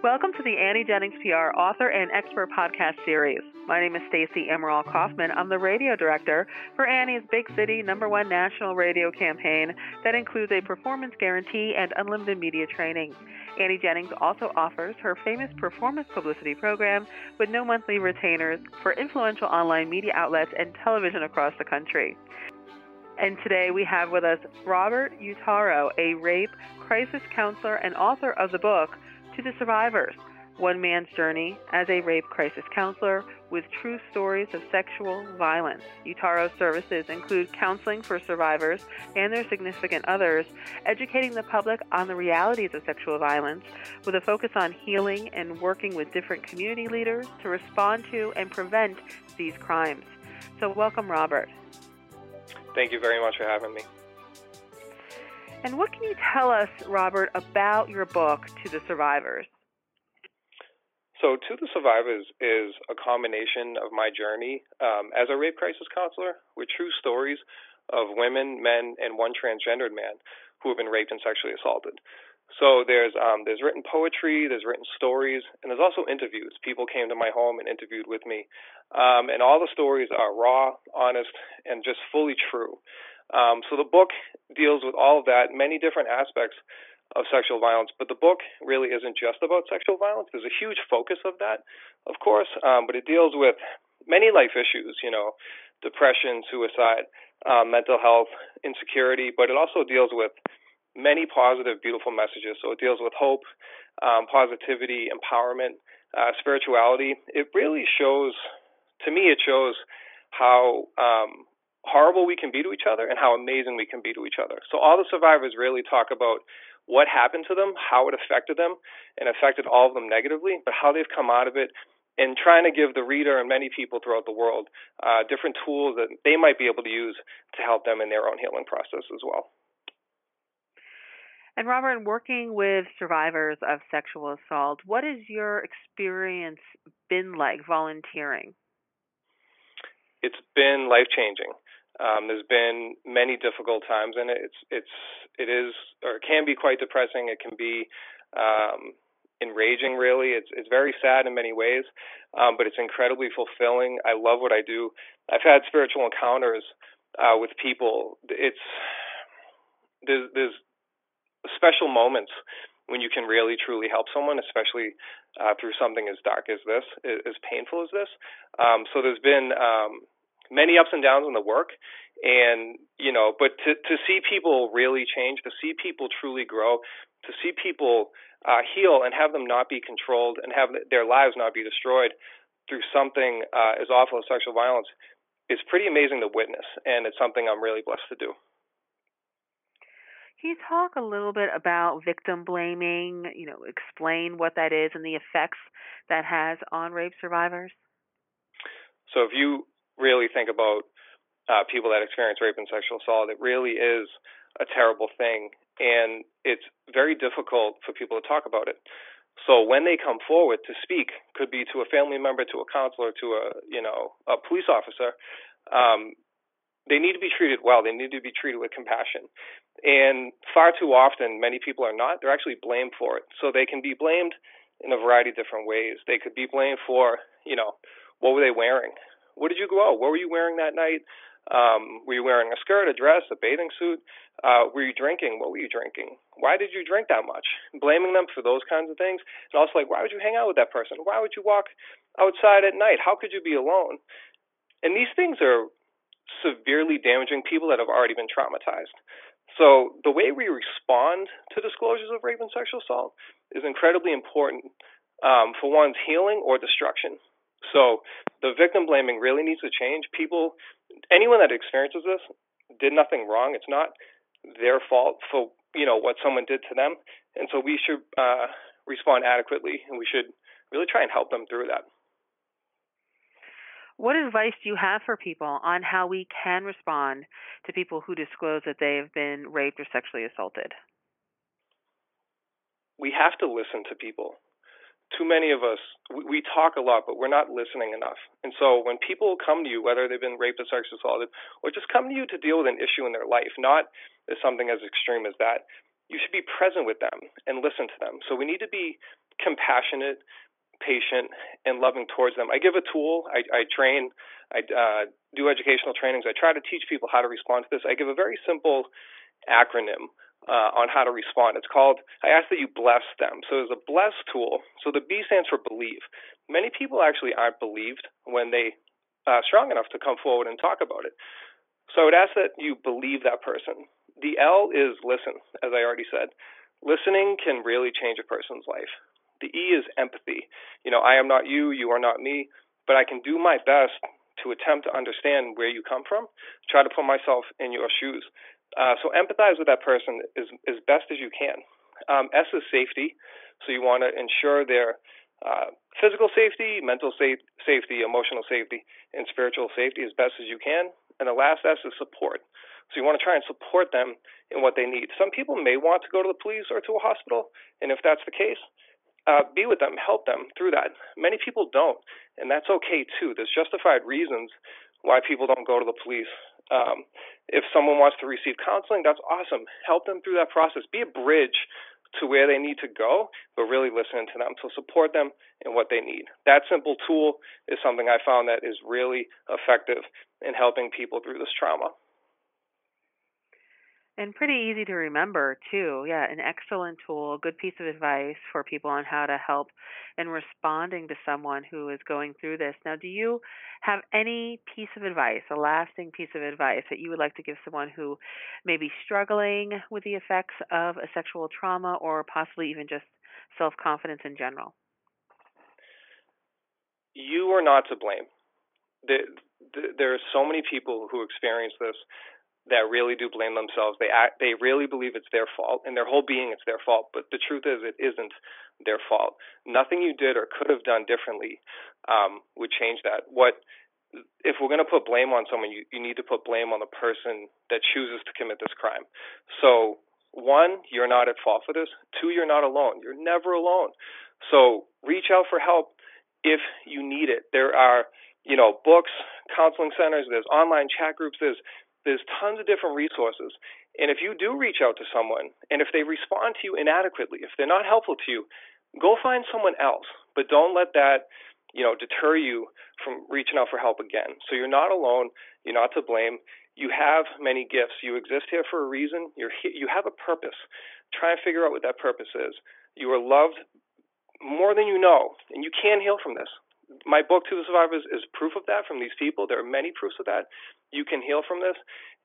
Welcome to the Annie Jennings PR author and expert podcast series. My name is Stacey Emerald Kaufman. I'm the radio director for Annie's Big City number one national radio campaign that includes a performance guarantee and unlimited media training. Annie Jennings also offers her famous performance publicity program with no monthly retainers for influential online media outlets and television across the country. And today we have with us Robert Uttaro, a rape crisis counselor and author of the book to the survivors One Man's Journey as a Rape Crisis Counselor with True Stories of Sexual Violence. Uttaro's services include counseling for survivors and their significant others, educating the public on the realities of sexual violence, with a focus on healing and working with different community leaders to respond to and prevent these crimes. So, welcome, Robert. Thank you very much for having me. And what can you tell us, Robert, about your book, To the Survivors? So, To the Survivors is a combination of my journey um, as a rape crisis counselor with true stories of women, men, and one transgendered man who have been raped and sexually assaulted. So there's um, there's written poetry, there's written stories, and there's also interviews. People came to my home and interviewed with me, um, and all the stories are raw, honest, and just fully true. Um, so the book deals with all of that, many different aspects of sexual violence. But the book really isn't just about sexual violence. There's a huge focus of that, of course, um, but it deals with many life issues, you know, depression, suicide, um, mental health, insecurity, but it also deals with many positive, beautiful messages. So it deals with hope, um, positivity, empowerment, uh, spirituality. It really shows, to me, it shows how um, horrible we can be to each other and how amazing we can be to each other. So all the survivors really talk about what happened to them, how it affected them, and affected all of them negatively, but how they've come out of it and trying to give the reader and many people throughout the world uh, different tools that they might be able to use to help them in their own healing process as well. And Robert, working with survivors of sexual assault, what has your experience been like volunteering? It's been life changing. Um, there's been many difficult times and. It's it's it is or it can be quite depressing. It can be um, enraging. Really, it's it's very sad in many ways, um, but it's incredibly fulfilling. I love what I do. I've had spiritual encounters uh, with people. It's there's there's special moments when you can really truly help someone, especially uh, through something as dark as this, as painful as this. Um, so there's been um, many ups and downs in the work and you know but to to see people really change to see people truly grow to see people uh, heal and have them not be controlled and have their lives not be destroyed through something uh, as awful as sexual violence is pretty amazing to witness and it's something I'm really blessed to do. Can you talk a little bit about victim blaming, you know, explain what that is and the effects that has on rape survivors? So if you really think about uh, people that experience rape and sexual assault, it really is a terrible thing, and it's very difficult for people to talk about it. So when they come forward to speak, could be to a family member, to a counselor, to a you know a police officer, um, they need to be treated well. They need to be treated with compassion. And far too often, many people are not. They're actually blamed for it. So they can be blamed in a variety of different ways. They could be blamed for, you know, what were they wearing? What did you go out? What were you wearing that night? Um, were you wearing a skirt, a dress, a bathing suit? Uh, were you drinking? What were you drinking? Why did you drink that much? Blaming them for those kinds of things. And also, like, why would you hang out with that person? Why would you walk outside at night? How could you be alone? And these things are severely damaging people that have already been traumatized. So the way we respond to disclosures of rape and sexual assault is incredibly important um, for one's healing or destruction. So the victim blaming really needs to change. People, anyone that experiences this, did nothing wrong. It's not their fault for you know what someone did to them, and so we should uh, respond adequately, and we should really try and help them through that. What advice do you have for people on how we can respond to people who disclose that they have been raped or sexually assaulted? We have to listen to people too many of us we, talk a lot, but we're not listening enough. And so when people come to you, whether they've been raped or sexually assaulted, or just come to you to deal with an issue in their life, not as something as extreme as that, you should be present with them and listen to them. So we need to be compassionate, patient, and loving towards them. I give a tool. I, I train. I uh, do educational trainings. I try to teach people how to respond to this. I give a very simple acronym uh, on how to respond. It's called, I ask that you bless them. So there's a bless tool. So the B stands for believe. Many people actually aren't believed when they are uh, strong enough to come forward and talk about it. So I would ask that you believe that person. The L is listen, as I already said. Listening can really change a person's life. The E is empathy. You know, I am not you, you are not me, but I can do my best to attempt to understand where you come from, try to put myself in your shoes. Uh, so empathize with that person as, as best as you can. Um, S is safety. So you want to ensure their uh, physical safety, mental sa- safety, emotional safety, and spiritual safety as best as you can. And the last S is support. So you want to try and support them in what they need. Some people may want to go to the police or to a hospital, and if that's the case, uh, be with them, help them through that. Many people don't, and that's okay too. There's justified reasons why people don't go to the police um, if someone wants to receive counseling, that's awesome. Help them through that process. Be a bridge to where they need to go, but really listen to them. So support them in what they need. That simple tool is something I found that is really effective in helping people through this trauma. And pretty easy to remember, too. Yeah, an excellent tool, good piece of advice for people on how to help in responding to someone who is going through this. Now, do you have any piece of advice, a lasting piece of advice that you would like to give someone who may be struggling with the effects of a sexual trauma or possibly even just self confidence in general? You are not to blame. There are so many people who experience this that really do blame themselves. They act, they really believe it's their fault, and their whole being it's their fault. But the truth is, it isn't their fault. Nothing you did or could have done differently um, would change that. What if we're going to put blame on someone, you, you need to put blame on the person that chooses to commit this crime. So, one, you're not at fault for this. Two, you're not alone. You're never alone. So, reach out for help if you need it. There are, you know, books, counseling centers, there's online chat groups, there's there's tons of different resources. And if you do reach out to someone and if they respond to you inadequately, if they're not helpful to you, go find someone else. But don't let that, you know, deter you from reaching out for help again. So you're not alone, you're not to blame. You have many gifts. You exist here for a reason. You're you have a purpose. Try and figure out what that purpose is. You are loved more than you know, and you can heal from this my book to the survivors is proof of that from these people. There are many proofs of that. You can heal from this.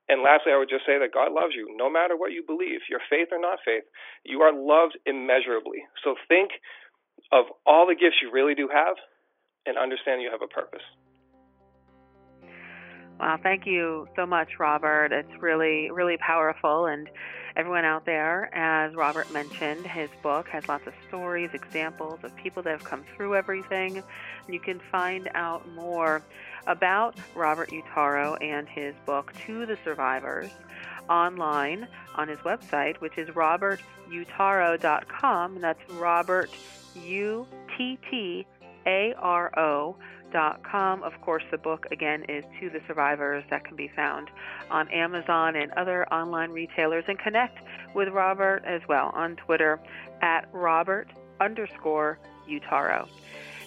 And lastly i would just say that god loves you. No matter what you believe your faith or not faith you are loved immeasurably. So think of all the gifts you really do have and understand you have a purpose. Wow, thank you so much, Robert. It's really, really powerful. And everyone out there, as Robert mentioned, his book has lots of stories, examples of people that have come through everything. You can find out more about Robert Uttaro and his book, To the Survivors, online on his website, which is robertuttaro.com. That's Robert, U T T A R O. Of course, the book again is To the Survivors that can be found on Amazon and other online retailers. And connect with Robert as well on Twitter at Robert underscore Uttaro.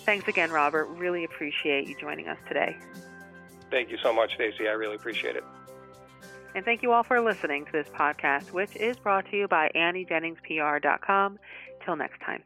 Thanks again, Robert. Really appreciate you joining us today. Thank you so much, Stacy. I really appreciate it. And thank you all for listening to this podcast, which is brought to you by AnnieJenningsPR.com. Till next time.